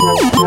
Bye.